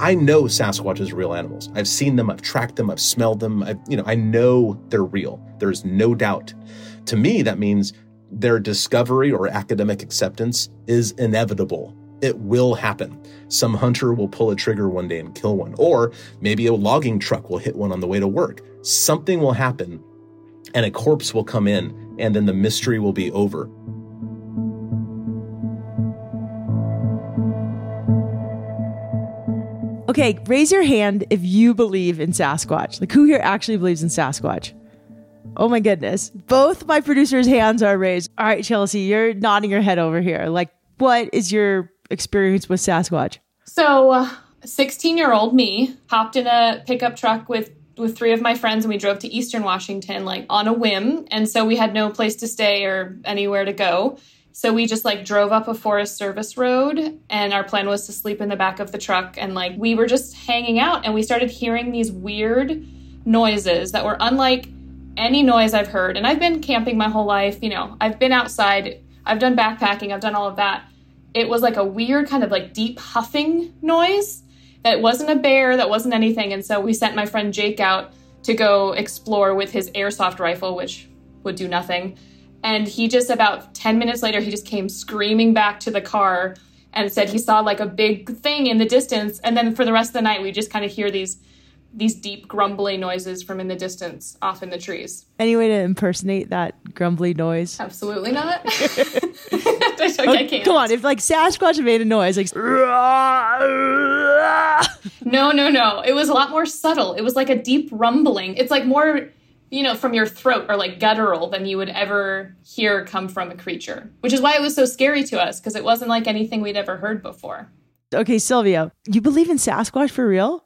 I know Sasquatches are real animals. I've seen them, I've tracked them, I've smelled them. I, you know, I know they're real. There's no doubt. To me, that means their discovery or academic acceptance is inevitable. It will happen. Some hunter will pull a trigger one day and kill one, or maybe a logging truck will hit one on the way to work. Something will happen, and a corpse will come in, and then the mystery will be over. Okay, raise your hand if you believe in Sasquatch. Like, who here actually believes in Sasquatch? Oh my goodness. Both my producers' hands are raised. All right, Chelsea, you're nodding your head over here. Like, what is your experience with Sasquatch? So, 16 year old me hopped in a pickup truck with with three of my friends and we drove to Eastern Washington like on a whim. And so we had no place to stay or anywhere to go. So we just like drove up a Forest Service road and our plan was to sleep in the back of the truck and like we were just hanging out and we started hearing these weird noises that were unlike any noise I've heard. And I've been camping my whole life, you know. I've been outside, I've done backpacking, I've done all of that. It was like a weird kind of like deep huffing noise that wasn't a bear, that wasn't anything. And so we sent my friend Jake out to go explore with his airsoft rifle, which would do nothing. And he just about 10 minutes later, he just came screaming back to the car and said he saw like a big thing in the distance. And then for the rest of the night, we just kind of hear these these deep grumbly noises from in the distance off in the trees. Any way to impersonate that grumbly noise? Absolutely not. I, I can't. Come on, if like Sasquatch made a noise, like no, no, no. It was a lot more subtle. It was like a deep rumbling. It's like more, you know, from your throat or like guttural than you would ever hear come from a creature, which is why it was so scary to us because it wasn't like anything we'd ever heard before. Okay, Sylvia, you believe in Sasquatch for real?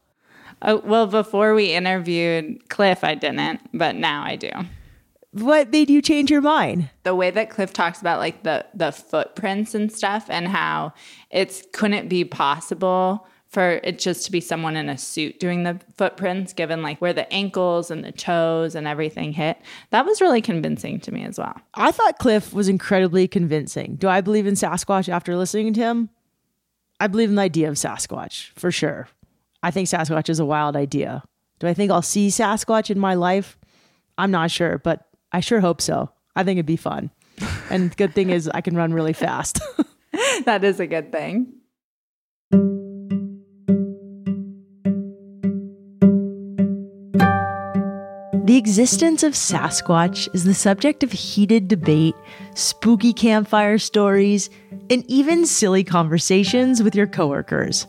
Oh, well, before we interviewed Cliff, I didn't, but now I do. What made you change your mind? The way that Cliff talks about like the the footprints and stuff and how it's couldn't be possible for it just to be someone in a suit doing the footprints given like where the ankles and the toes and everything hit. That was really convincing to me as well. I thought Cliff was incredibly convincing. Do I believe in Sasquatch after listening to him? I believe in the idea of Sasquatch for sure. I think Sasquatch is a wild idea. Do I think I'll see Sasquatch in my life? I'm not sure, but I sure hope so. I think it'd be fun. And the good thing is I can run really fast. that is a good thing. Existence of Sasquatch is the subject of heated debate, spooky campfire stories, and even silly conversations with your coworkers.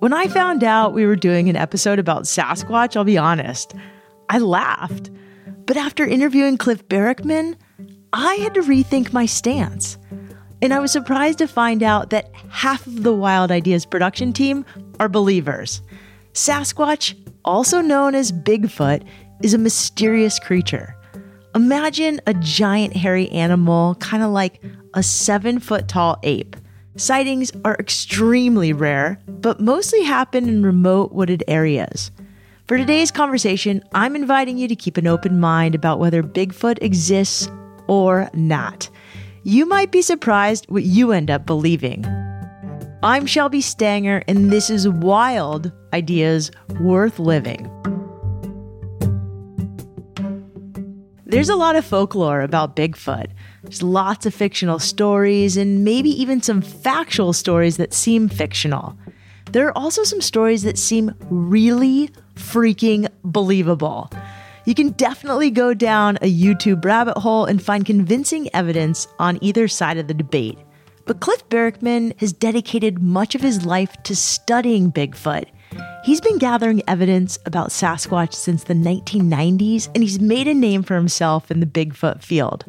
When I found out we were doing an episode about Sasquatch, I'll be honest, I laughed. But after interviewing Cliff Barackman, I had to rethink my stance. And I was surprised to find out that half of the Wild Ideas production team are believers. Sasquatch, also known as Bigfoot, is a mysterious creature. Imagine a giant hairy animal, kind of like a seven foot tall ape. Sightings are extremely rare, but mostly happen in remote wooded areas. For today's conversation, I'm inviting you to keep an open mind about whether Bigfoot exists or not. You might be surprised what you end up believing. I'm Shelby Stanger, and this is Wild Ideas Worth Living. There's a lot of folklore about Bigfoot. There's lots of fictional stories and maybe even some factual stories that seem fictional. There are also some stories that seem really freaking believable. You can definitely go down a YouTube rabbit hole and find convincing evidence on either side of the debate. But Cliff Barackman has dedicated much of his life to studying Bigfoot He's been gathering evidence about Sasquatch since the 1990s, and he's made a name for himself in the Bigfoot field.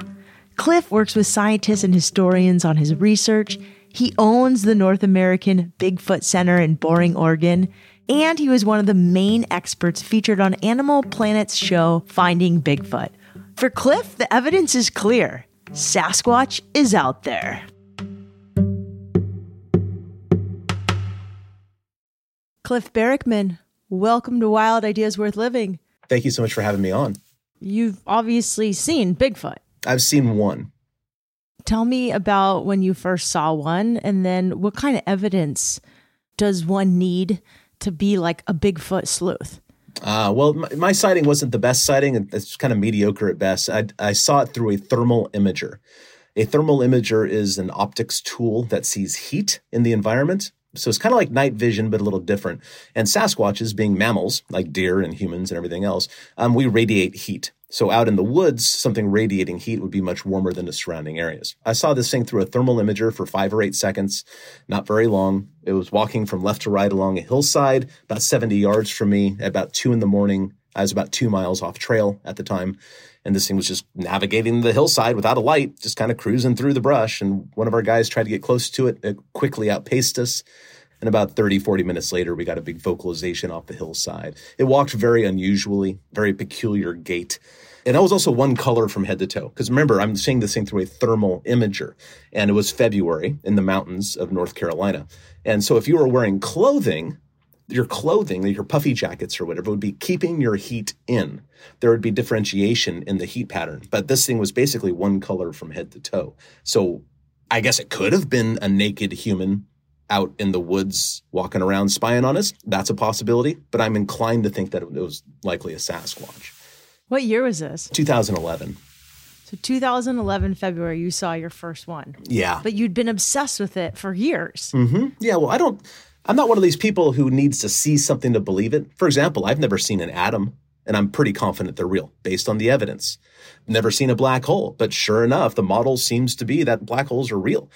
Cliff works with scientists and historians on his research. He owns the North American Bigfoot Center in Boring, Oregon, and he was one of the main experts featured on Animal Planet's show Finding Bigfoot. For Cliff, the evidence is clear Sasquatch is out there. Cliff Barackman, welcome to Wild Ideas Worth Living. Thank you so much for having me on. You've obviously seen Bigfoot. I've seen one. Tell me about when you first saw one, and then what kind of evidence does one need to be like a Bigfoot sleuth? Uh, well, my, my sighting wasn't the best sighting. It's kind of mediocre at best. I, I saw it through a thermal imager. A thermal imager is an optics tool that sees heat in the environment. So it's kind of like night vision, but a little different. And Sasquatches, being mammals like deer and humans and everything else, um, we radiate heat. So out in the woods, something radiating heat would be much warmer than the surrounding areas. I saw this thing through a thermal imager for five or eight seconds, not very long. It was walking from left to right along a hillside, about 70 yards from me at about two in the morning. I was about two miles off trail at the time. And this thing was just navigating the hillside without a light, just kind of cruising through the brush. And one of our guys tried to get close to it. It quickly outpaced us. And about 30, 40 minutes later, we got a big vocalization off the hillside. It walked very unusually, very peculiar gait. And that was also one color from head to toe. Because remember, I'm seeing this thing through a thermal imager. And it was February in the mountains of North Carolina. And so if you were wearing clothing, your clothing, your puffy jackets or whatever, would be keeping your heat in. There would be differentiation in the heat pattern. But this thing was basically one color from head to toe. So I guess it could have been a naked human out in the woods walking around spying on us. That's a possibility, but I'm inclined to think that it was likely a Sasquatch. What year was this? 2011. So 2011 February, you saw your first one. Yeah. But you'd been obsessed with it for years. Mm-hmm. Yeah. Well, I don't. I'm not one of these people who needs to see something to believe it. For example, I've never seen an atom, and I'm pretty confident they're real based on the evidence. Never seen a black hole, but sure enough, the model seems to be that black holes are real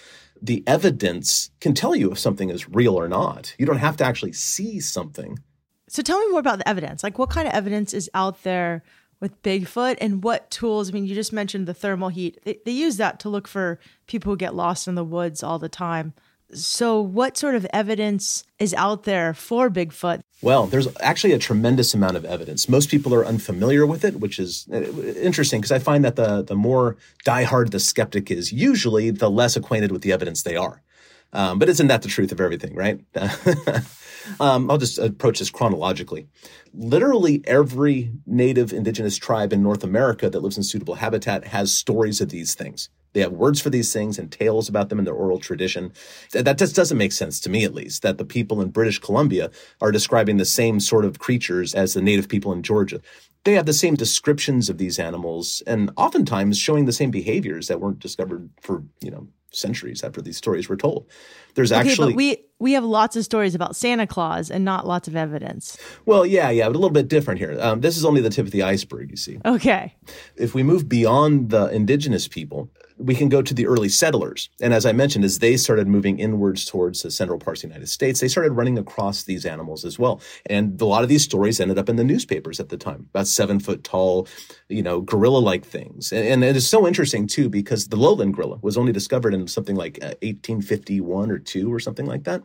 the evidence can tell you if something is real or not. You don't have to actually see something. So tell me more about the evidence. Like what kind of evidence is out there with Bigfoot and what tools? I mean, you just mentioned the thermal heat. They, they use that to look for people who get lost in the woods all the time. So, what sort of evidence is out there for Bigfoot? Well, there's actually a tremendous amount of evidence. Most people are unfamiliar with it, which is uh, interesting because I find that the the more diehard the skeptic is, usually the less acquainted with the evidence they are. Um, but isn't that the truth of everything, right? um, I'll just approach this chronologically. Literally every native indigenous tribe in North America that lives in suitable habitat has stories of these things. They have words for these things and tales about them in their oral tradition. That just doesn't make sense to me, at least, that the people in British Columbia are describing the same sort of creatures as the native people in Georgia. They have the same descriptions of these animals and oftentimes showing the same behaviors that weren't discovered for, you know, centuries after these stories were told. There's okay, actually but we we have lots of stories about Santa Claus and not lots of evidence. Well, yeah, yeah, but a little bit different here. Um, this is only the tip of the iceberg, you see. Okay. If we move beyond the indigenous people, we can go to the early settlers. And as I mentioned, as they started moving inwards towards the central parts of the United States, they started running across these animals as well. And a lot of these stories ended up in the newspapers at the time, about seven foot tall, you know, gorilla like things. And, and, it is so interesting too, because the lowland gorilla was only discovered in something like 1851 uh, or two or something like that.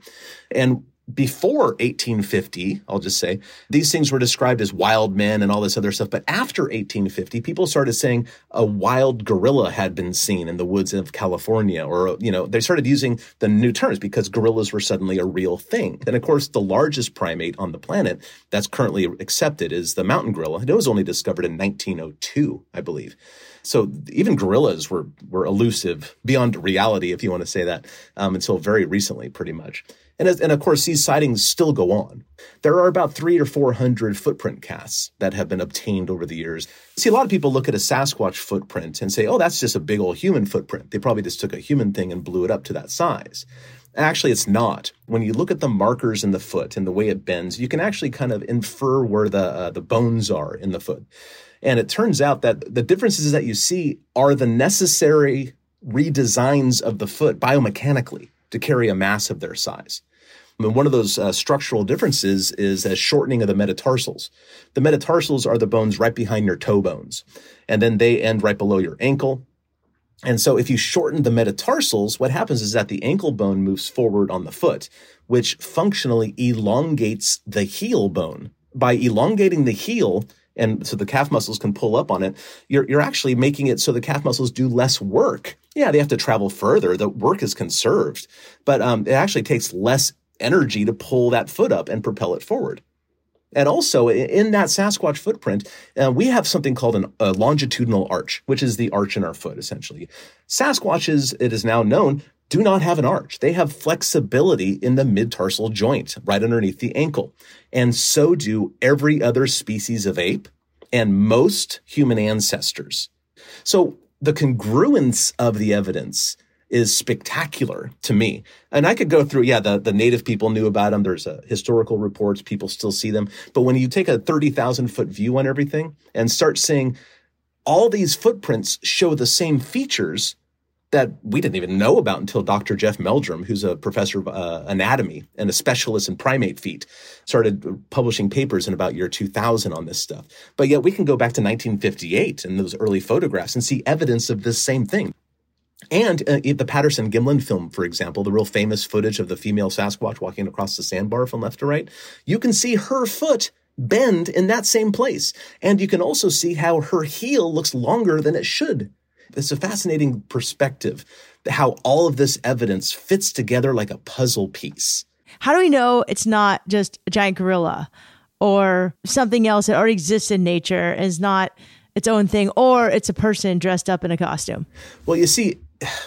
And before 1850, I'll just say, these things were described as wild men and all this other stuff. But after 1850, people started saying a wild gorilla had been seen in the woods of California, or, you know, they started using the new terms because gorillas were suddenly a real thing. And of course, the largest primate on the planet that's currently accepted is the mountain gorilla. It was only discovered in 1902, I believe. So even gorillas were, were elusive beyond reality, if you want to say that, um, until very recently, pretty much. And, and of course, these sightings still go on. There are about three or 400 footprint casts that have been obtained over the years. See, a lot of people look at a Sasquatch footprint and say, oh, that's just a big old human footprint. They probably just took a human thing and blew it up to that size. Actually, it's not. When you look at the markers in the foot and the way it bends, you can actually kind of infer where the uh, the bones are in the foot. And it turns out that the differences that you see are the necessary redesigns of the foot biomechanically to carry a mass of their size. I mean, one of those uh, structural differences is a shortening of the metatarsals. The metatarsals are the bones right behind your toe bones, and then they end right below your ankle. And so if you shorten the metatarsals, what happens is that the ankle bone moves forward on the foot, which functionally elongates the heel bone. By elongating the heel, and so the calf muscles can pull up on it, you're, you're actually making it so the calf muscles do less work. Yeah, they have to travel further. The work is conserved, but um, it actually takes less energy to pull that foot up and propel it forward. And also in that Sasquatch footprint, uh, we have something called an, a longitudinal arch, which is the arch in our foot, essentially. Sasquatches, it is now known, do not have an arch. They have flexibility in the mid-tarsal joint right underneath the ankle. And so do every other species of ape and most human ancestors. So the congruence of the evidence is spectacular to me. And I could go through, yeah, the, the native people knew about them. There's uh, historical reports. People still see them. But when you take a 30,000 foot view on everything and start seeing all these footprints show the same features that we didn't even know about until Dr. Jeff Meldrum, who's a professor of uh, anatomy and a specialist in primate feet, started publishing papers in about year 2000 on this stuff. But yet we can go back to 1958 and those early photographs and see evidence of this same thing. And uh, the Patterson Gimlin film, for example, the real famous footage of the female Sasquatch walking across the sandbar from left to right, you can see her foot bend in that same place. And you can also see how her heel looks longer than it should. It's a fascinating perspective, how all of this evidence fits together like a puzzle piece. How do we know it's not just a giant gorilla or something else that already exists in nature and is not its own thing, or it's a person dressed up in a costume? Well, you see,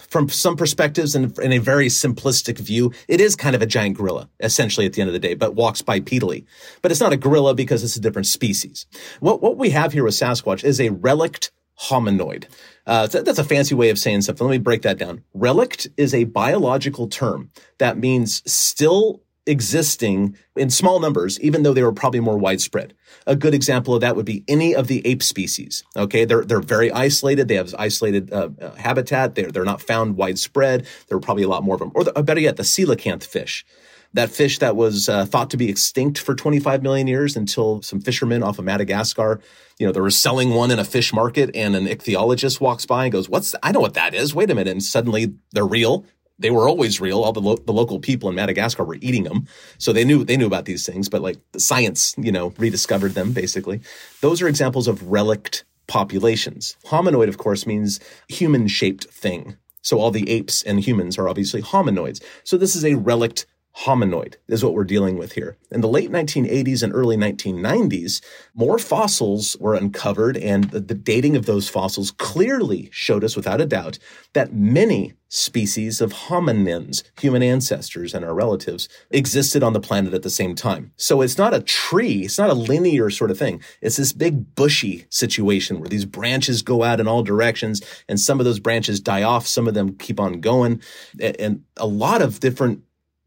from some perspectives and in a very simplistic view, it is kind of a giant gorilla, essentially at the end of the day, but walks bipedally. But it's not a gorilla because it's a different species. What, what we have here with Sasquatch is a relict hominoid. Uh, that's a fancy way of saying something. Let me break that down. Relict is a biological term that means still existing in small numbers, even though they were probably more widespread. A good example of that would be any of the ape species. Okay, they're they're very isolated. They have isolated uh, uh, habitat. They're they're not found widespread. There are probably a lot more of them. Or the, better yet, the coelacanth fish. That fish that was uh, thought to be extinct for 25 million years until some fishermen off of Madagascar, you know, they were selling one in a fish market and an ichthyologist walks by and goes, what's, I know what that is. Wait a minute. And suddenly they're real they were always real. All the, lo- the local people in Madagascar were eating them, so they knew they knew about these things. But like the science, you know, rediscovered them. Basically, those are examples of relict populations. Hominoid, of course, means human-shaped thing. So all the apes and humans are obviously hominoids. So this is a relict hominoid is what we're dealing with here. In the late 1980s and early 1990s, more fossils were uncovered, and the, the, dating of those fossils clearly showed us without a doubt that many species of hominins, human ancestors and our relatives, existed on the planet at the same time. So it's not a tree, it's not a linear sort of thing. It's this big bushy situation where these branches go out in all directions, and some of those branches die off, some of them keep on going, and a lot of different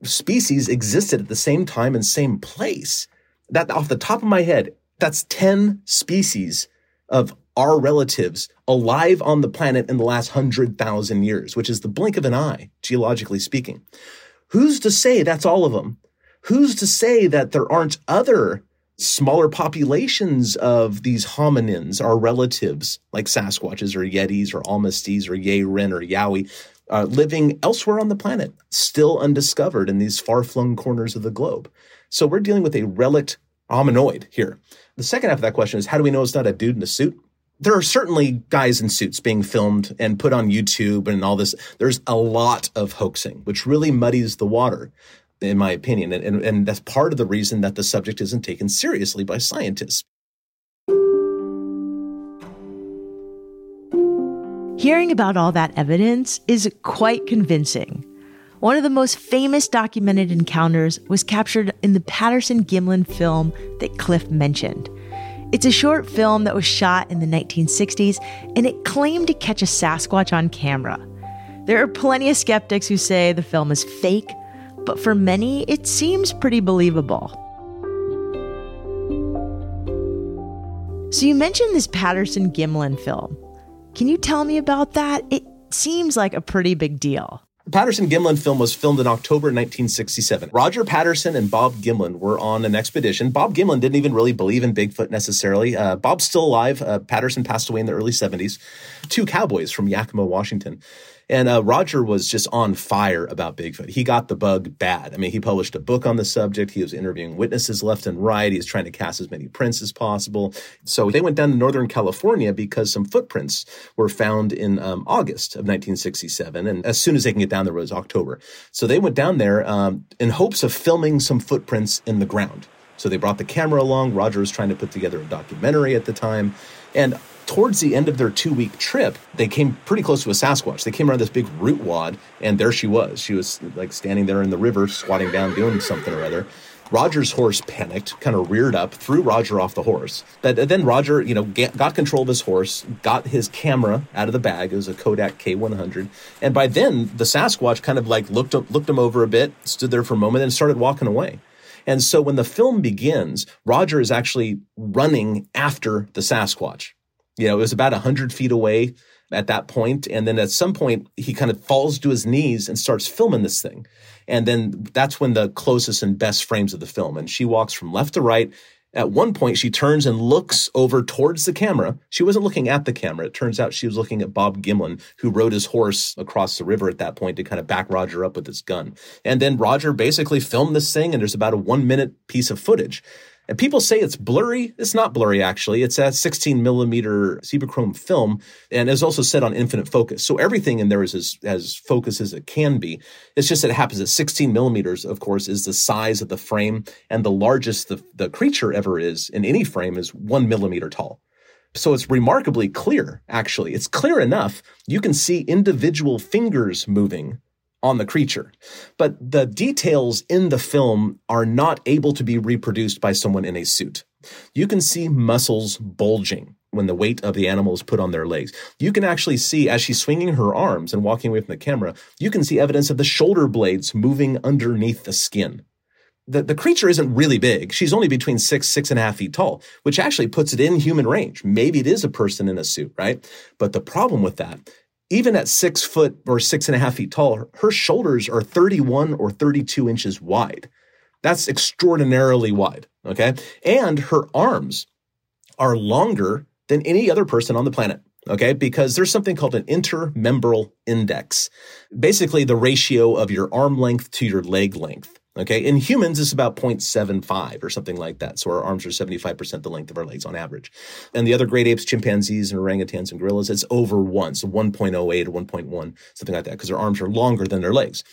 species existed at the same time and same place. That off the top of my head, that's 10 species of our relatives alive on the planet in the last 100,000 years, which is the blink of an eye, geologically speaking. Who's to say that's all of them? Who's to say that there aren't other smaller populations of these hominins, our relatives, like Sasquatches or Yetis or Almasties or Yeren or Yowie, uh, living elsewhere on the planet, still undiscovered in these far flung corners of the globe. So we're dealing with a relict hominoid here. The second half of that question is how do we know it's not a dude in a suit? There are certainly guys in suits being filmed and put on YouTube and all this. There's a lot of hoaxing, which really muddies the water, in my opinion. And, and, and that's part of the reason that the subject isn't taken seriously by scientists. Hearing about all that evidence is quite convincing. One of the most famous documented encounters was captured in the Patterson Gimlin film that Cliff mentioned. It's a short film that was shot in the 1960s and it claimed to catch a Sasquatch on camera. There are plenty of skeptics who say the film is fake, but for many, it seems pretty believable. So, you mentioned this Patterson Gimlin film. Can you tell me about that? It seems like a pretty big deal. The Patterson Gimlin film was filmed in October 1967. Roger Patterson and Bob Gimlin were on an expedition. Bob Gimlin didn't even really believe in Bigfoot necessarily. Uh, Bob's still alive. Uh, Patterson passed away in the early 70s. Two cowboys from Yakima, Washington. And uh, Roger was just on fire about Bigfoot. He got the bug bad. I mean, he published a book on the subject. He was interviewing witnesses left and right. He was trying to cast as many prints as possible. So they went down to Northern California because some footprints were found in um, August of 1967. And as soon as they can get down there, it was October. So they went down there um, in hopes of filming some footprints in the ground. So they brought the camera along. Roger was trying to put together a documentary at the time. And towards the end of their two week trip, they came pretty close to a Sasquatch. They came around this big root wad, and there she was. She was like standing there in the river, squatting down, doing something or other. Roger's horse panicked, kind of reared up, threw Roger off the horse. But then Roger, you know, got control of his horse, got his camera out of the bag. It was a Kodak K100, and by then the Sasquatch kind of like looked up, looked him over a bit, stood there for a moment, and started walking away. And so when the film begins, Roger is actually running after the Sasquatch. You know, it was about 100 feet away at that point. And then at some point, he kind of falls to his knees and starts filming this thing. And then that's when the closest and best frames of the film. And she walks from left to right at one point, she turns and looks over towards the camera. She wasn't looking at the camera. It turns out she was looking at Bob Gimlin, who rode his horse across the river at that point to kind of back Roger up with his gun. And then Roger basically filmed this thing, and there's about a one minute piece of footage. And people say it's blurry. It's not blurry, actually. It's a 16 millimeter Cibachrome film and is also set on infinite focus. So everything in there is as, as focused as it can be. It's just that it happens at 16 millimeters, of course, is the size of the frame. And the largest the, the creature ever is in any frame is one millimeter tall. So it's remarkably clear, actually. It's clear enough. You can see individual fingers moving on the creature. But the details in the film are not able to be reproduced by someone in a suit. You can see muscles bulging when the weight of the animal is put on their legs. You can actually see, as she's swinging her arms and walking away from the camera, you can see evidence of the shoulder blades moving underneath the skin. The, the creature isn't really big. She's only between six, six and a half feet tall, which actually puts it in human range. Maybe it is a person in a suit, right? But the problem with that even at six foot or six and a half feet tall, her shoulders are 31 or 32 inches wide. That's extraordinarily wide. Okay. And her arms are longer than any other person on the planet. Okay. Because there's something called an intermembral index, basically the ratio of your arm length to your leg length. Okay. In humans, it's about 0.75 or something like that. So our arms are 75% the length of our legs on average. And the other great apes, chimpanzees and orangutans and gorillas, it's over one. So 1.08 or 1.1, something like that, because their arms are longer than their legs.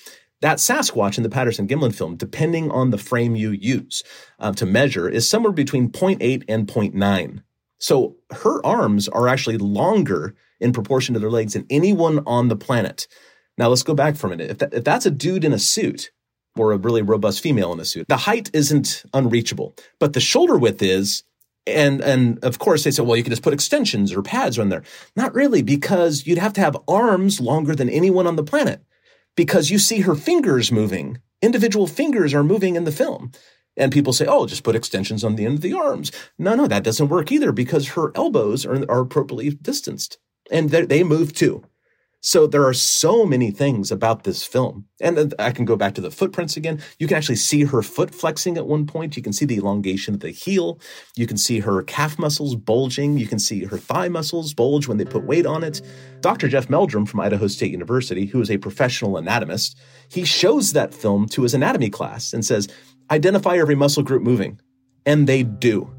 That Sasquatch in the Patterson Gimlin film, depending on the frame you use uh, to measure, is somewhere between 0.8 and 0.9. So her arms are actually longer in proportion to their legs than anyone on the planet. Now let's go back for a minute. If, that, if that's a dude in a suit, or a really robust female in a suit. The height isn't unreachable, but the shoulder width is. And and of course they say, well, you can just put extensions or pads on there. Not really, because you'd have to have arms longer than anyone on the planet. Because you see her fingers moving. Individual fingers are moving in the film. And people say, oh, just put extensions on the end of the arms. No, no, that doesn't work either because her elbows are, are appropriately distanced and they move too. So there are so many things about this film. And I can go back to the footprints again. You can actually see her foot flexing at one point. You can see the elongation of the heel. You can see her calf muscles bulging. You can see her thigh muscles bulge when they put weight on it. Dr. Jeff Meldrum from Idaho State University, who is a professional anatomist, he shows that film to his anatomy class and says, identify every muscle group moving. And they do.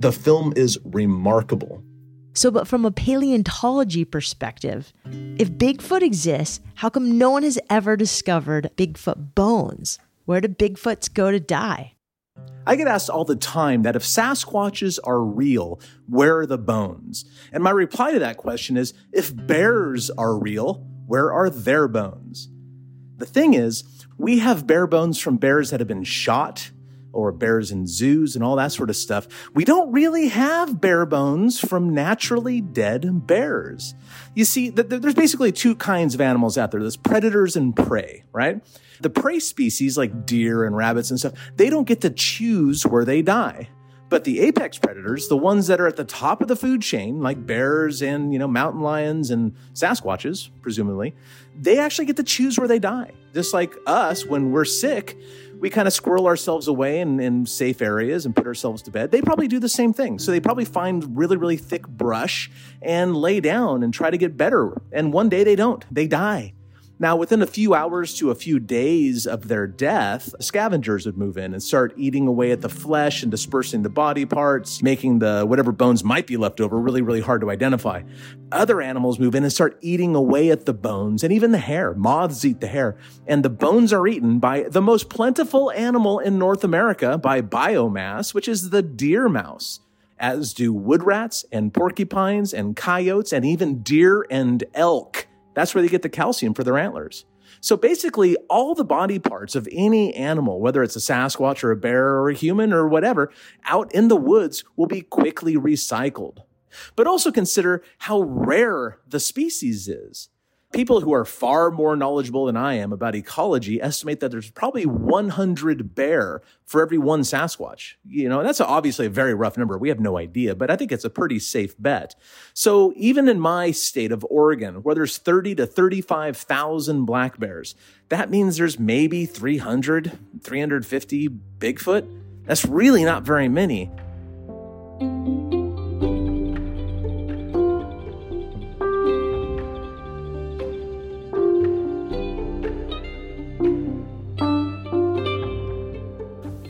The film is remarkable. So, but from a paleontology perspective, if Bigfoot exists, how come no one has ever discovered Bigfoot bones? Where do Bigfoots go to die? I get asked all the time that if Sasquatches are real, where are the bones? And my reply to that question is if bears are real, where are their bones? The thing is, we have bear bones from bears that have been shot or bears in zoos and all that sort of stuff. We don't really have bear bones from naturally dead bears. You see, there's basically two kinds of animals out there. There's predators and prey, right? The prey species like deer and rabbits and stuff, they don't get to choose where they die. But the apex predators, the ones that are at the top of the food chain, like bears and, you know, mountain lions and Sasquatches, presumably, they actually get to choose where they die. Just like us, when we're sick, we kind of squirrel ourselves away in, in safe areas and put ourselves to bed. They probably do the same thing. So they probably find really, really thick brush and lay down and try to get better. And one day they don't, they die. Now, within a few hours to a few days of their death, scavengers would move in and start eating away at the flesh and dispersing the body parts, making the whatever bones might be left over really, really hard to identify. Other animals move in and start eating away at the bones and even the hair. Moths eat the hair, and the bones are eaten by the most plentiful animal in North America by biomass, which is the deer mouse. as do wood rats and porcupines and coyotes and even deer and elk. That's where they get the calcium for their antlers. So basically, all the body parts of any animal, whether it's a Sasquatch or a bear or a human or whatever, out in the woods will be quickly recycled. But also consider how rare the species is. People who are far more knowledgeable than I am about ecology estimate that there's probably 100 bear for every one Sasquatch. You know, and that's obviously a very rough number. We have no idea, but I think it's a pretty safe bet. So even in my state of Oregon, where there's 30 to 35,000 black bears, that means there's maybe 300, 350 Bigfoot. That's really not very many.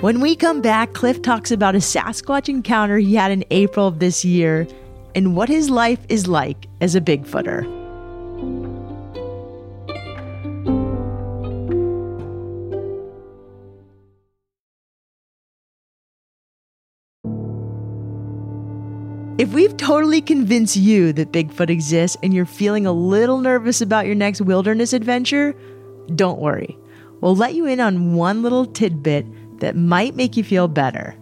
When we come back, Cliff talks about a Sasquatch encounter he had in April of this year and what his life is like as a Bigfooter. If we've totally convinced you that Bigfoot exists and you're feeling a little nervous about your next wilderness adventure, don't worry. We'll let you in on one little tidbit that might make you feel better.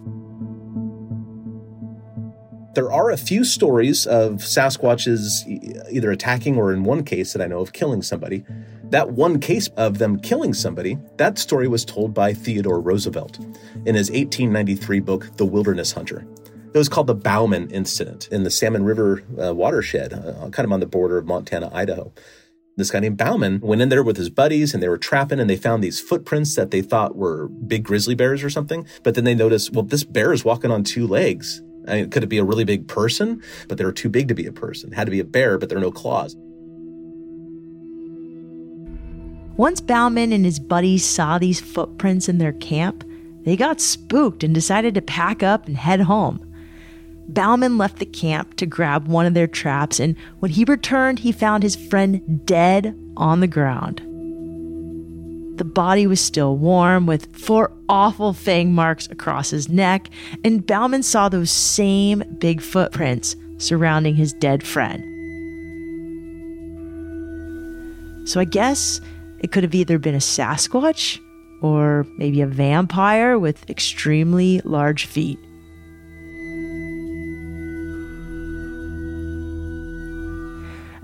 There are a few stories of Sasquatches either attacking or, in one case that I know of, killing somebody. That one case of them killing somebody, that story was told by Theodore Roosevelt in his 1893 book, The Wilderness Hunter. It was called the Bauman Incident in the Salmon River uh, watershed, uh, kind of on the border of Montana, Idaho this guy named Bauman went in there with his buddies and they were trapping and they found these footprints that they thought were big grizzly bears or something. But then they noticed, well, this bear is walking on two legs. I mean, could it be a really big person? But they were too big to be a person. It had to be a bear, but there are no claws. Once Bauman and his buddies saw these footprints in their camp, they got spooked and decided to pack up and head home. Bauman left the camp to grab one of their traps, and when he returned, he found his friend dead on the ground. The body was still warm, with four awful fang marks across his neck, and Bauman saw those same big footprints surrounding his dead friend. So I guess it could have either been a Sasquatch or maybe a vampire with extremely large feet.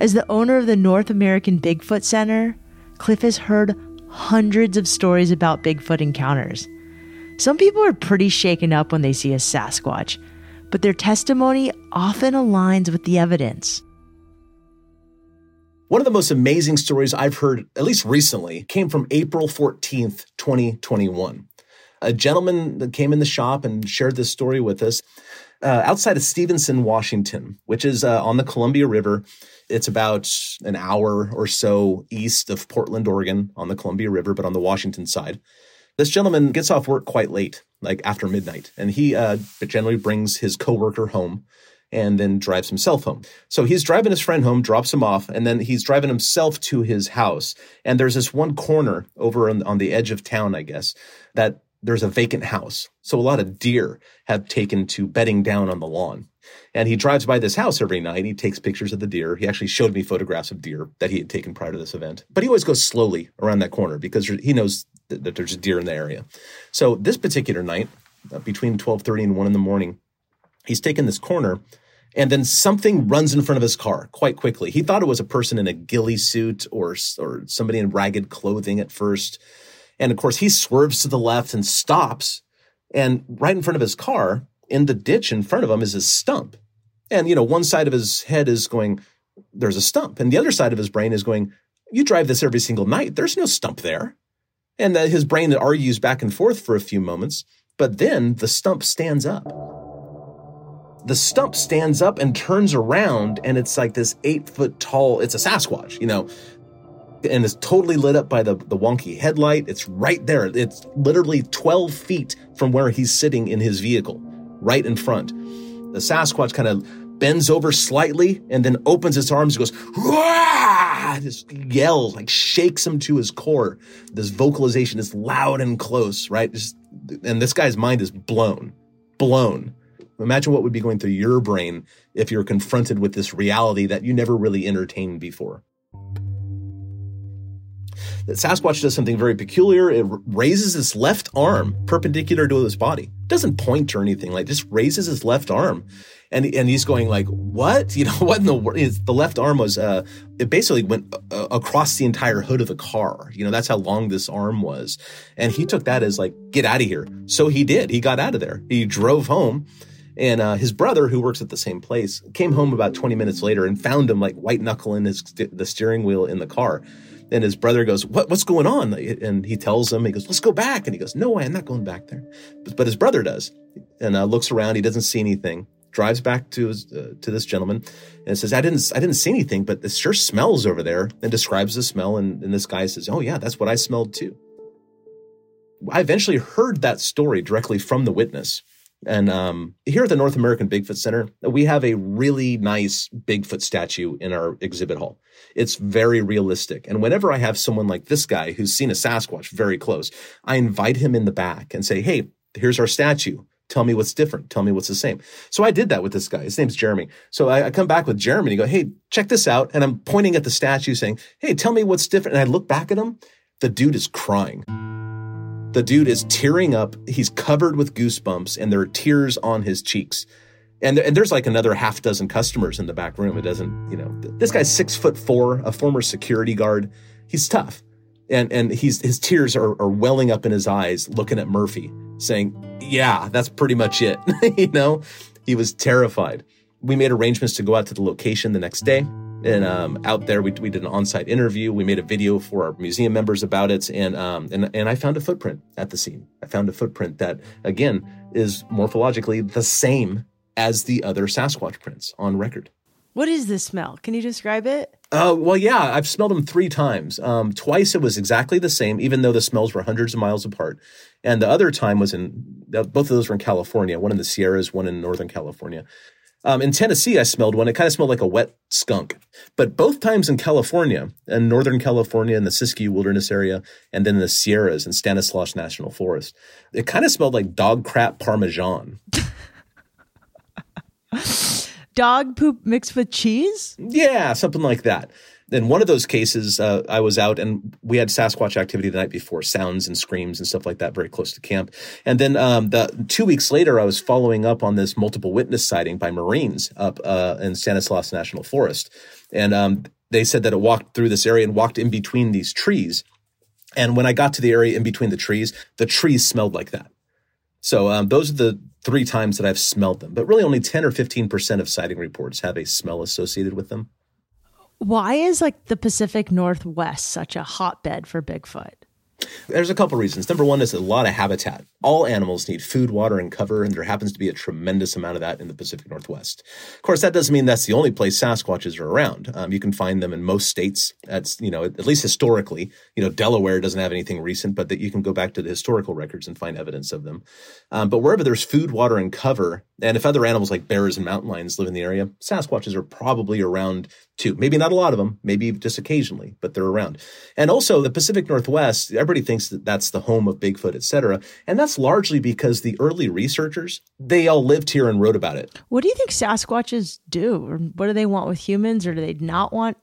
As the owner of the North American Bigfoot Center, Cliff has heard hundreds of stories about Bigfoot encounters. Some people are pretty shaken up when they see a Sasquatch, but their testimony often aligns with the evidence. One of the most amazing stories I've heard, at least recently, came from April 14th, 2021. A gentleman that came in the shop and shared this story with us uh, outside of Stevenson, Washington, which is uh, on the Columbia River. It's about an hour or so east of Portland, Oregon, on the Columbia River, but on the Washington side. This gentleman gets off work quite late, like after midnight, and he uh, generally brings his coworker home and then drives himself home. So he's driving his friend home, drops him off, and then he's driving himself to his house. And there's this one corner over on, on the edge of town, I guess, that there's a vacant house. So a lot of deer have taken to bedding down on the lawn. And he drives by this house every night. He takes pictures of the deer. He actually showed me photographs of deer that he had taken prior to this event. But he always goes slowly around that corner because he knows that, there's a deer in the area. So this particular night, uh, between 12:30 and 1 in the morning, he's taken this corner and then something runs in front of his car quite quickly. He thought it was a person in a ghillie suit or or somebody in ragged clothing at first. And of course, he swerves to the left and stops. And right in front of his car, in the ditch in front of him, is a stump. And, you know, one side of his head is going, there's a stump. And the other side of his brain is going, you drive this every single night. There's no stump there. And that his brain argues back and forth for a few moments. But then the stump stands up. The stump stands up and turns around, and it's like this eight foot tall, it's a Sasquatch, you know, and it's totally lit up by the, the wonky headlight. It's right there. It's literally 12 feet from where he's sitting in his vehicle, right in front. The Sasquatch kind of bends over slightly and then opens its arms and goes, Wah! just yells, like shakes him to his core. This vocalization is loud and close, right? Just, and this guy's mind is blown, blown. Imagine what would be going through your brain if you're confronted with this reality that you never really entertained before. That Sasquatch does something very peculiar. It raises its left arm perpendicular to his body. Doesn't point or anything, like just raises his left arm. And, and he's going like, what? You know, what in the world? The left arm was, uh, it basically went uh, across the entire hood of the car. You know, that's how long this arm was. And he took that as like, get out of here. So he did. He got out of there. He drove home and uh, his brother, who works at the same place, came home about 20 minutes later and found him like white knuckling his the steering wheel in the car. And his brother goes, "What? What's going on?" And he tells him, "He goes, let's go back." And he goes, "No way, I'm not going back there." But, but his brother does, and uh, looks around. He doesn't see anything. Drives back to his, uh, to this gentleman and says, "I didn't I didn't see anything, but it sure smells over there." And describes the smell. And, and this guy says, "Oh yeah, that's what I smelled too." I eventually heard that story directly from the witness and um, here at the North American Bigfoot Center, we have a really nice Bigfoot statue in our exhibit hall. It's very realistic. And whenever I have someone like this guy who's seen a Sasquatch very close, I invite him in the back and say, hey, here's our statue. Tell me what's different. Tell me what's the same. So I did that with this guy. His name's Jeremy. So I, I come back with Jeremy and go, Hey, check this out. And I'm pointing at the statue saying, Hey, tell me what's different. And I look back at him. The dude is crying. The dude is tearing up. He's covered with goosebumps and there are tears on his cheeks. And, and there's like another half dozen customers in the back room. It doesn't, you know, this guy's six foot four, a former security guard. He's tough. And, and he's, his tears are, are welling up in his eyes looking at Murphy saying, yeah, that's pretty much it. you know, he was terrified. We made arrangements to go out to the location the next day and um, out there we, we did an on-site interview we made a video for our museum members about it and, um, and and i found a footprint at the scene i found a footprint that again is morphologically the same as the other sasquatch prints on record what is this smell can you describe it uh, well yeah i've smelled them three times um, twice it was exactly the same even though the smells were hundreds of miles apart and the other time was in both of those were in california one in the sierras one in northern california um, in Tennessee, I smelled one. It kind of smelled like a wet skunk. But both times in California, in Northern California, in the Siskiyou Wilderness area, and then in the Sierras and Stanislaus National Forest, it kind of smelled like dog crap parmesan. dog poop mixed with cheese? Yeah, something like that in one of those cases, uh, I was out and we had Sasquatch activity the night before, sounds and screams and stuff like that, very close to camp. And then um, the two weeks later, I was following up on this multiple witness sighting by Marines up uh, in Stanislaus National Forest, and um, they said that it walked through this area and walked in between these trees. And when I got to the area in between the trees, the trees smelled like that. So um, those are the three times that I've smelled them, but really only 10 or 15% of sighting reports have a smell associated with them. Why is like the Pacific Northwest such a hotbed for Bigfoot? There's a couple reasons. Number one is a lot of habitat. All animals need food, water, and cover, and there happens to be a tremendous amount of that in the Pacific Northwest. Of course, that doesn't mean that's the only place Sasquatches are around. Um, you can find them in most states. That's you know at least historically. You know Delaware doesn't have anything recent, but that you can go back to the historical records and find evidence of them. Um, but wherever there's food, water, and cover, and if other animals like bears and mountain lions live in the area, Sasquatches are probably around too. Maybe not a lot of them, maybe just occasionally, but they're around. And also the Pacific Northwest, everybody thinks that that's the home of Bigfoot, etc. And that's largely because the early researchers, they all lived here and wrote about it. What do you think Sasquatches do? Or what do they want with humans or do they not want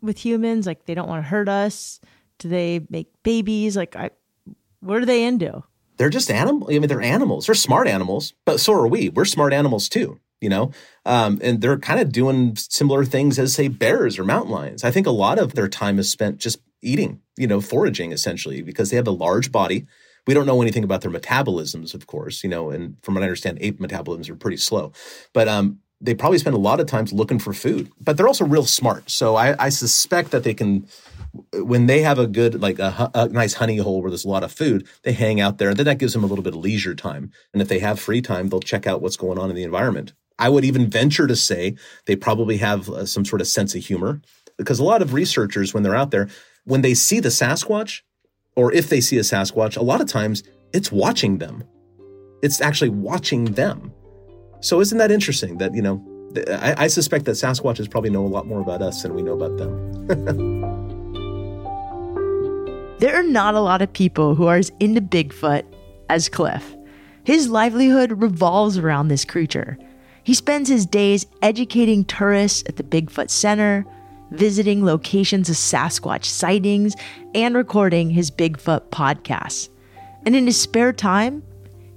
with humans? Like they don't want to hurt us? Do they make babies? Like I what are they into? They're just animals. I mean, they're animals. They're smart animals, but so are we. We're smart animals too you know um, and they're kind of doing similar things as say bears or mountain lions i think a lot of their time is spent just eating you know foraging essentially because they have a large body. We don't know anything about their metabolisms of course you know and from what i understand ape metabolisms are pretty slow. But um, they probably spend a lot of times looking for food but they're also real smart. So i, I suspect that they can when they have a good like a, a, nice honey hole where there's a lot of food they hang out there and then that gives them a little bit of leisure time. And if they have free time they'll check out what's going on in the environment. I would even venture to say they probably have uh, some sort of sense of humor because a lot of researchers, when they're out there, when they see the Sasquatch, or if they see a Sasquatch, a lot of times it's watching them. It's actually watching them. So isn't that interesting that, you know, I, I suspect that Sasquatches probably know a lot more about us than we know about them. there are not a lot of people who are as into Bigfoot as Cliff. His livelihood revolves around this creature. He spends his days educating tourists at the Bigfoot Center, visiting locations of Sasquatch sightings, and recording his Bigfoot podcasts. And in his spare time,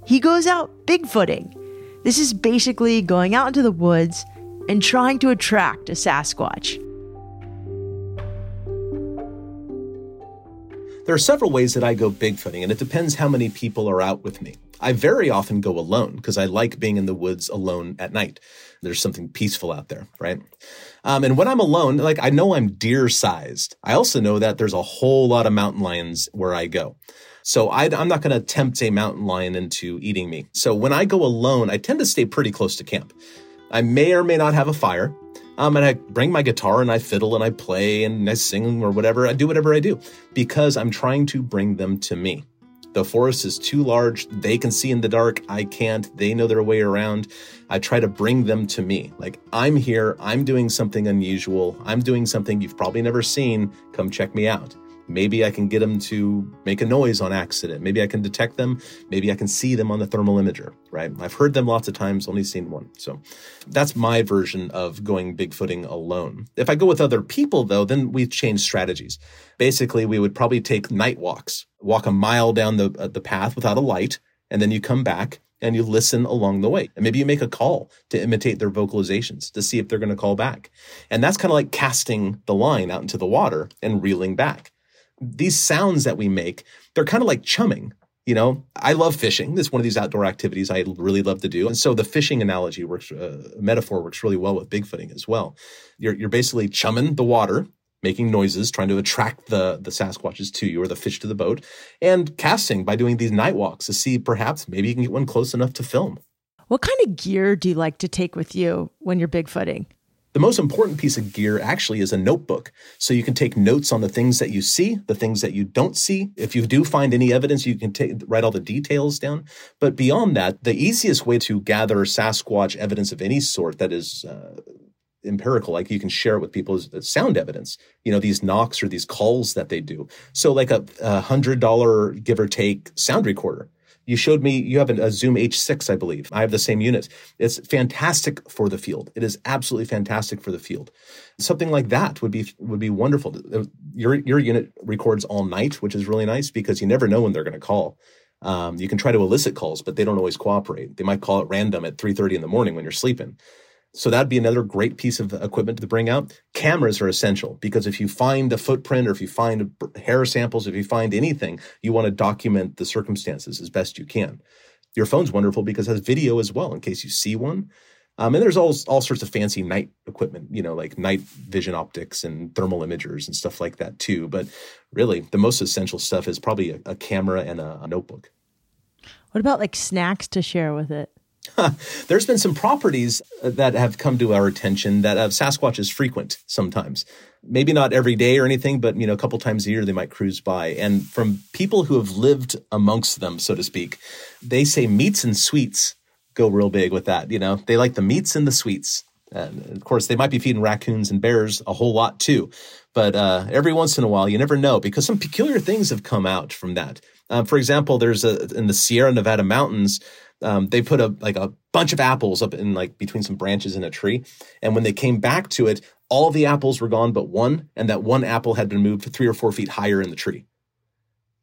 he goes out Bigfooting. This is basically going out into the woods and trying to attract a Sasquatch. There are several ways that I go bigfooting, and it depends how many people are out with me. I very often go alone because I like being in the woods alone at night. There's something peaceful out there, right? Um, and when I'm alone, like I know I'm deer sized. I also know that there's a whole lot of mountain lions where I go. So I, am not going to tempt a mountain lion into eating me. So when I go alone, I tend to stay pretty close to camp. I may or may not have a fire. Um, and I bring my guitar and I fiddle and I play and I sing or whatever. I do whatever I do because I'm trying to bring them to me. The forest is too large. They can see in the dark. I can't. They know their way around. I try to bring them to me. Like, I'm here. I'm doing something unusual. I'm doing something you've probably never seen. Come check me out. Maybe I can get them to make a noise on accident. Maybe I can detect them. Maybe I can see them on the thermal imager, right? I've heard them lots of times, only seen one. So that's my version of going bigfooting alone. If I go with other people, though, then we change strategies. Basically, we would probably take night walks, walk a mile down the, uh, the path without a light, and then you come back and you listen along the way. And maybe you make a call to imitate their vocalizations to see if they're going to call back. And that's kind of like casting the line out into the water and reeling back these sounds that we make, they're kind of like chumming. You know, I love fishing. It's one of these outdoor activities I really love to do. And so the fishing analogy works, uh, metaphor works really well with bigfooting as well. You're, you're basically chumming the water, making noises, trying to attract the, the Sasquatches to you or the fish to the boat, and casting by doing these night walks to see perhaps maybe you can get one close enough to film. What kind of gear do you like to take with you when you're bigfooting? The most important piece of gear actually is a notebook. So you can take notes on the things that you see, the things that you don't see. If you do find any evidence, you can take, write all the details down. But beyond that, the easiest way to gather Sasquatch evidence of any sort that is uh, empirical, like you can share it with people, is sound evidence. You know, these knocks or these calls that they do. So like a, a hundred dollar give or take sound recorder you showed me you have a Zoom H6, I believe. I have the same unit. It's fantastic for the field. It is absolutely fantastic for the field. Something like that would be would be wonderful. Your your unit records all night, which is really nice because you never know when they're going to call. Um, you can try to elicit calls, but they don't always cooperate. They might call at random at 3:30 in the morning when you're sleeping. So that'd be another great piece of equipment to bring out. Cameras are essential because if you find a footprint or if you find hair samples, if you find anything, you want to document the circumstances as best you can. Your phone's wonderful because it has video as well in case you see one. Um, and there's all, all sorts of fancy night equipment, you know, like night vision optics and thermal imagers and stuff like that too. But really, the most essential stuff is probably a, a camera and a, a notebook. What about like snacks to share with it? There's been some properties uh, that have come to our attention that have Sasquatch is frequent sometimes. Maybe not every day or anything, but you know, a couple times a year they might cruise by. And from people who have lived amongst them, so to speak, they say meats and sweets go real big with that. You know, they like the meats and the sweets. And of course, they might be feeding raccoons and bears a whole lot too. But uh, every once in a while, you never know because some peculiar things have come out from that. Uh, for example, there's a in the Sierra Nevada mountains um, they put a like a bunch of apples up in like between some branches in a tree, and when they came back to it, all the apples were gone but one, and that one apple had been moved three or four feet higher in the tree.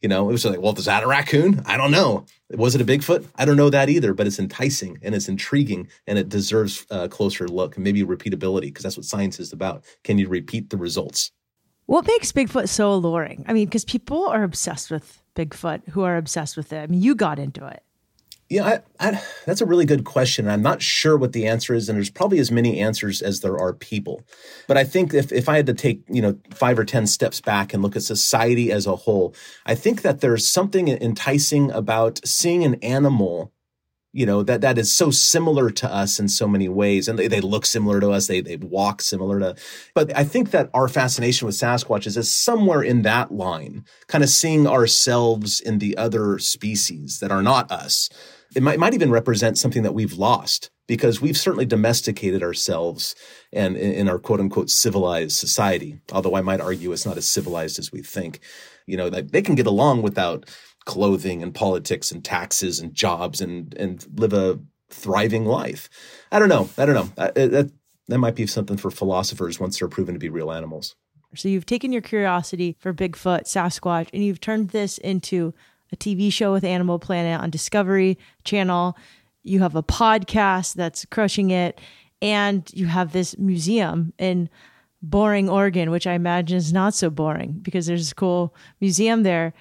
You know, it was like, well, is that a raccoon? I don't know. Was it a Bigfoot? I don't know that either, but it's enticing and it's intriguing and it deserves a closer look and maybe repeatability because that's what science is about. Can you repeat the results? What makes Bigfoot so alluring? I mean, because people are obsessed with Bigfoot who are obsessed with it. I mean, you got into it. Yeah, I, I, that's a really good question. I'm not sure what the answer is, and there's probably as many answers as there are people. But I think if, if I had to take you know five or ten steps back and look at society as a whole, I think that there's something enticing about seeing an animal, you know, that that is so similar to us in so many ways, and they, they look similar to us, they they walk similar to. But I think that our fascination with Sasquatch is, is somewhere in that line, kind of seeing ourselves in the other species that are not us it might, might even represent something that we've lost because we've certainly domesticated ourselves and in, in our quote unquote civilized society. Although I might argue it's not as civilized as we think. You know, they can get along without clothing and politics and taxes and jobs and and live a thriving life. I don't know. I don't know. I, that that might be something for philosophers once they're proven to be real animals. So you've taken your curiosity for Bigfoot, Sasquatch, and you've turned this into a TV show with Animal Planet on Discovery Channel. You have a podcast that's crushing it, and you have this museum in Boring, Oregon, which I imagine is not so boring because there's a cool museum there.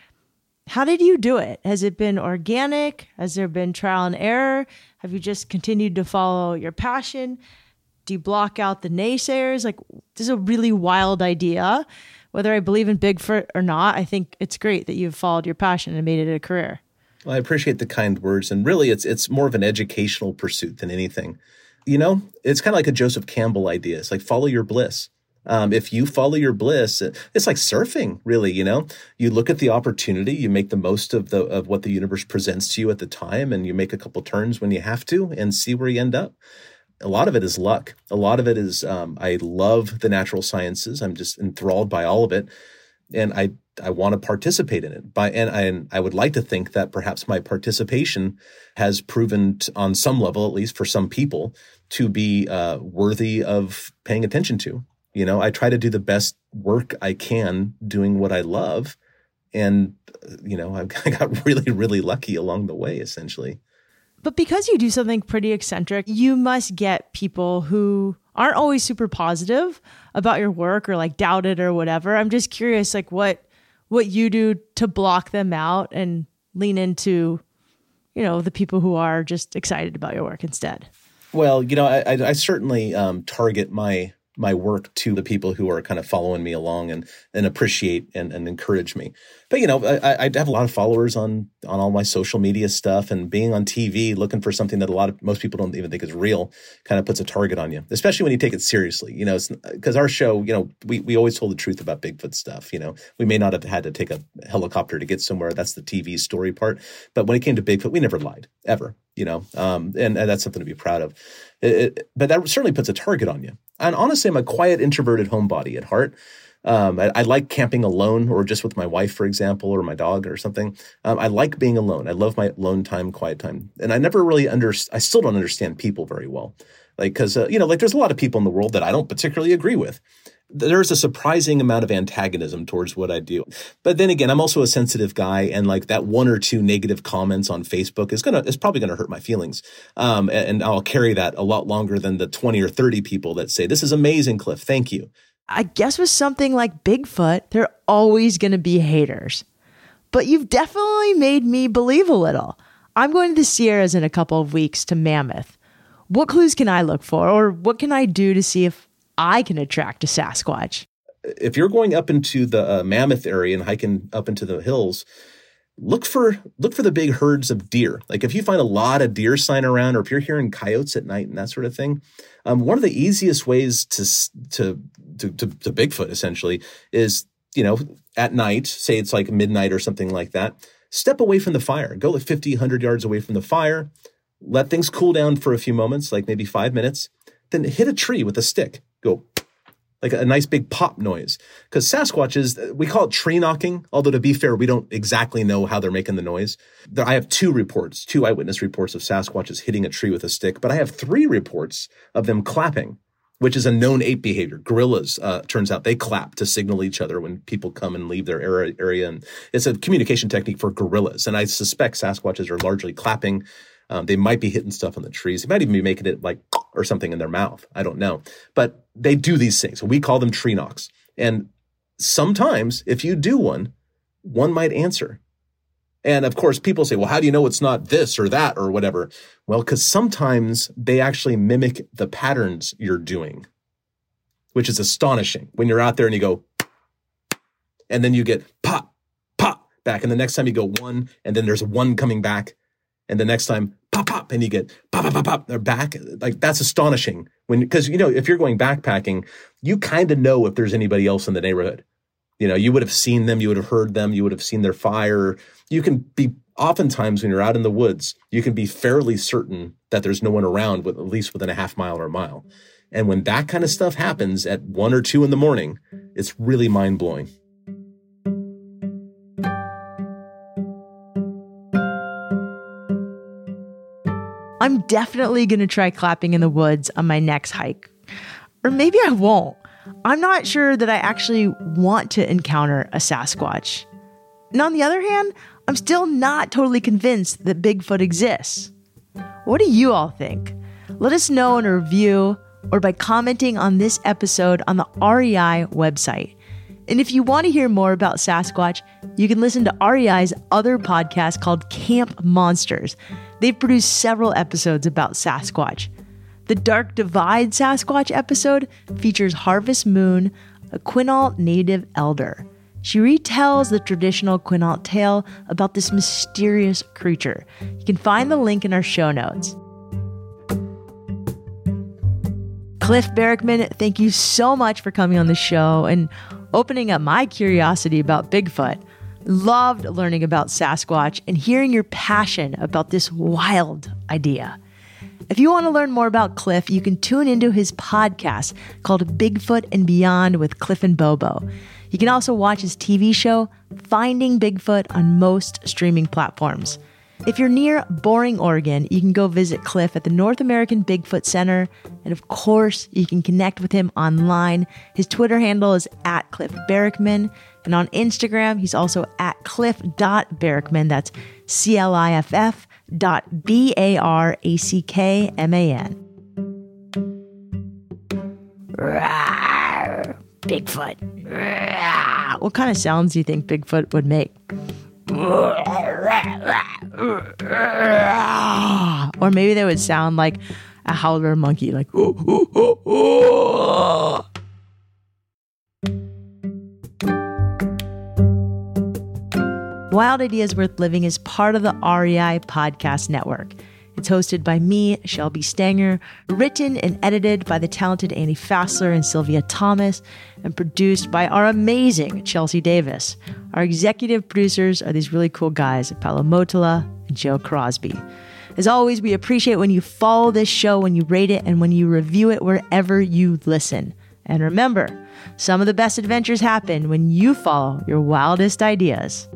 How did you do it? Has it been organic? Has there been trial and error? Have you just continued to follow your passion? Do you block out the naysayers? Like, this is a really wild idea. Whether I believe in Bigfoot or not, I think it's great that you've followed your passion and made it a career. Well, I appreciate the kind words, and really, it's it's more of an educational pursuit than anything. You know, it's kind of like a Joseph Campbell idea. It's like follow your bliss. Um, if you follow your bliss, it's like surfing, really. You know, you look at the opportunity, you make the most of the of what the universe presents to you at the time, and you make a couple turns when you have to, and see where you end up a lot of it is luck. A lot of it is um, I love the natural sciences. I'm just enthralled by all of it, and I I want to participate in it. By and I, and I would like to think that perhaps my participation has proven t- on some level, at least for some people, to be uh, worthy of paying attention to. You know, I try to do the best work I can doing what I love, and uh, you know, I've, I got really really lucky along the way, essentially. But because you do something pretty eccentric, you must get people who aren't always super positive about your work or like doubt it or whatever. I'm just curious like what what you do to block them out and lean into you know the people who are just excited about your work instead. Well, you know, I, I, I certainly um, target my my work to the people who are kind of following me along and and appreciate and, and encourage me. But you know, I, I have a lot of followers on on all my social media stuff, and being on TV, looking for something that a lot of most people don't even think is real, kind of puts a target on you. Especially when you take it seriously. You know, because our show, you know, we we always told the truth about Bigfoot stuff. You know, we may not have had to take a helicopter to get somewhere. That's the TV story part. But when it came to Bigfoot, we never lied ever. You know, um, and, and that's something to be proud of. It, it, but that certainly puts a target on you. And honestly, I'm a quiet, introverted homebody at heart. Um, I, I, like camping alone or just with my wife, for example, or my dog or something. Um, I like being alone. I love my alone time, quiet time. And I never really under, I still don't understand people very well. Like, cause, uh, you know, like there's a lot of people in the world that I don't particularly agree with. There's a surprising amount of antagonism towards what I do. But then again, I'm also a sensitive guy and like that one or two negative comments on Facebook is going to, is probably going to hurt my feelings. Um, and, and I'll carry that a lot longer than the 20 or 30 people that say, this is amazing, Cliff. Thank you. I guess with something like Bigfoot, there are always going to be haters. But you've definitely made me believe a little. I'm going to the Sierras in a couple of weeks to Mammoth. What clues can I look for, or what can I do to see if I can attract a Sasquatch? If you're going up into the uh, Mammoth area and hiking up into the hills, look for look for the big herds of deer. Like if you find a lot of deer sign around, or if you're hearing coyotes at night and that sort of thing, um, one of the easiest ways to, to to to to Bigfoot essentially is you know at night, say it's like midnight or something like that. Step away from the fire. Go like 50, 100 yards away from the fire. Let things cool down for a few moments, like maybe five minutes. Then hit a tree with a stick. Go like a nice big pop noise. Because Sasquatches, we call it tree knocking, although to be fair, we don't exactly know how they're making the noise. I have two reports, two eyewitness reports of Sasquatches hitting a tree with a stick, but I have three reports of them clapping, which is a known ape behavior. Gorillas, uh, turns out, they clap to signal each other when people come and leave their area. And it's a communication technique for gorillas. And I suspect Sasquatches are largely clapping um, they might be hitting stuff on the trees. They might even be making it like or something in their mouth. I don't know. But they do these things. We call them tree knocks. And sometimes if you do one, one might answer. And of course, people say, well, how do you know it's not this or that or whatever? Well, because sometimes they actually mimic the patterns you're doing, which is astonishing when you're out there and you go, and then you get pop, pop back. And the next time you go one, and then there's one coming back and the next time pop pop and you get pop pop pop pop they're back like that's astonishing when because you know if you're going backpacking you kind of know if there's anybody else in the neighborhood you know, you would have seen them, you would have heard them, you would have seen their fire. You can be oftentimes when you're out in the woods, you can be fairly certain that there's no one around with at least within a half mile or a mile. And when that kind of stuff happens at one or two in the morning, it's really mind blowing. I'm definitely going to try clapping in the woods on my next hike. Or maybe I won't. I'm not sure that I actually want to encounter a Sasquatch. And on the other hand, I'm still not totally convinced that Bigfoot exists. What do you all think? Let us know in a review or by commenting on this episode on the REI website. And if you want to hear more about Sasquatch, you can listen to REI's other podcast called Camp Monsters. They've produced several episodes about Sasquatch. The Dark Divide Sasquatch episode features Harvest Moon, a Quinault native elder. She retells the traditional Quinault tale about this mysterious creature. You can find the link in our show notes. Cliff Barackman, thank you so much for coming on the show and opening up my curiosity about Bigfoot. Loved learning about Sasquatch and hearing your passion about this wild idea. If you want to learn more about Cliff, you can tune into his podcast called Bigfoot and Beyond with Cliff and Bobo. You can also watch his TV show, Finding Bigfoot, on most streaming platforms. If you're near Boring, Oregon, you can go visit Cliff at the North American Bigfoot Center. And of course, you can connect with him online. His Twitter handle is at Cliff Barackman. And on Instagram, he's also at cliff.barackman. That's C L I F F dot B A R A C K M A N. Bigfoot. What kind of sounds do you think Bigfoot would make? Or maybe they would sound like a howler monkey, like. Wild Ideas Worth Living is part of the REI Podcast Network. It's hosted by me, Shelby Stanger, written and edited by the talented Annie Fassler and Sylvia Thomas, and produced by our amazing Chelsea Davis. Our executive producers are these really cool guys, Paolo Motola and Joe Crosby. As always, we appreciate when you follow this show, when you rate it, and when you review it wherever you listen. And remember, some of the best adventures happen when you follow your wildest ideas.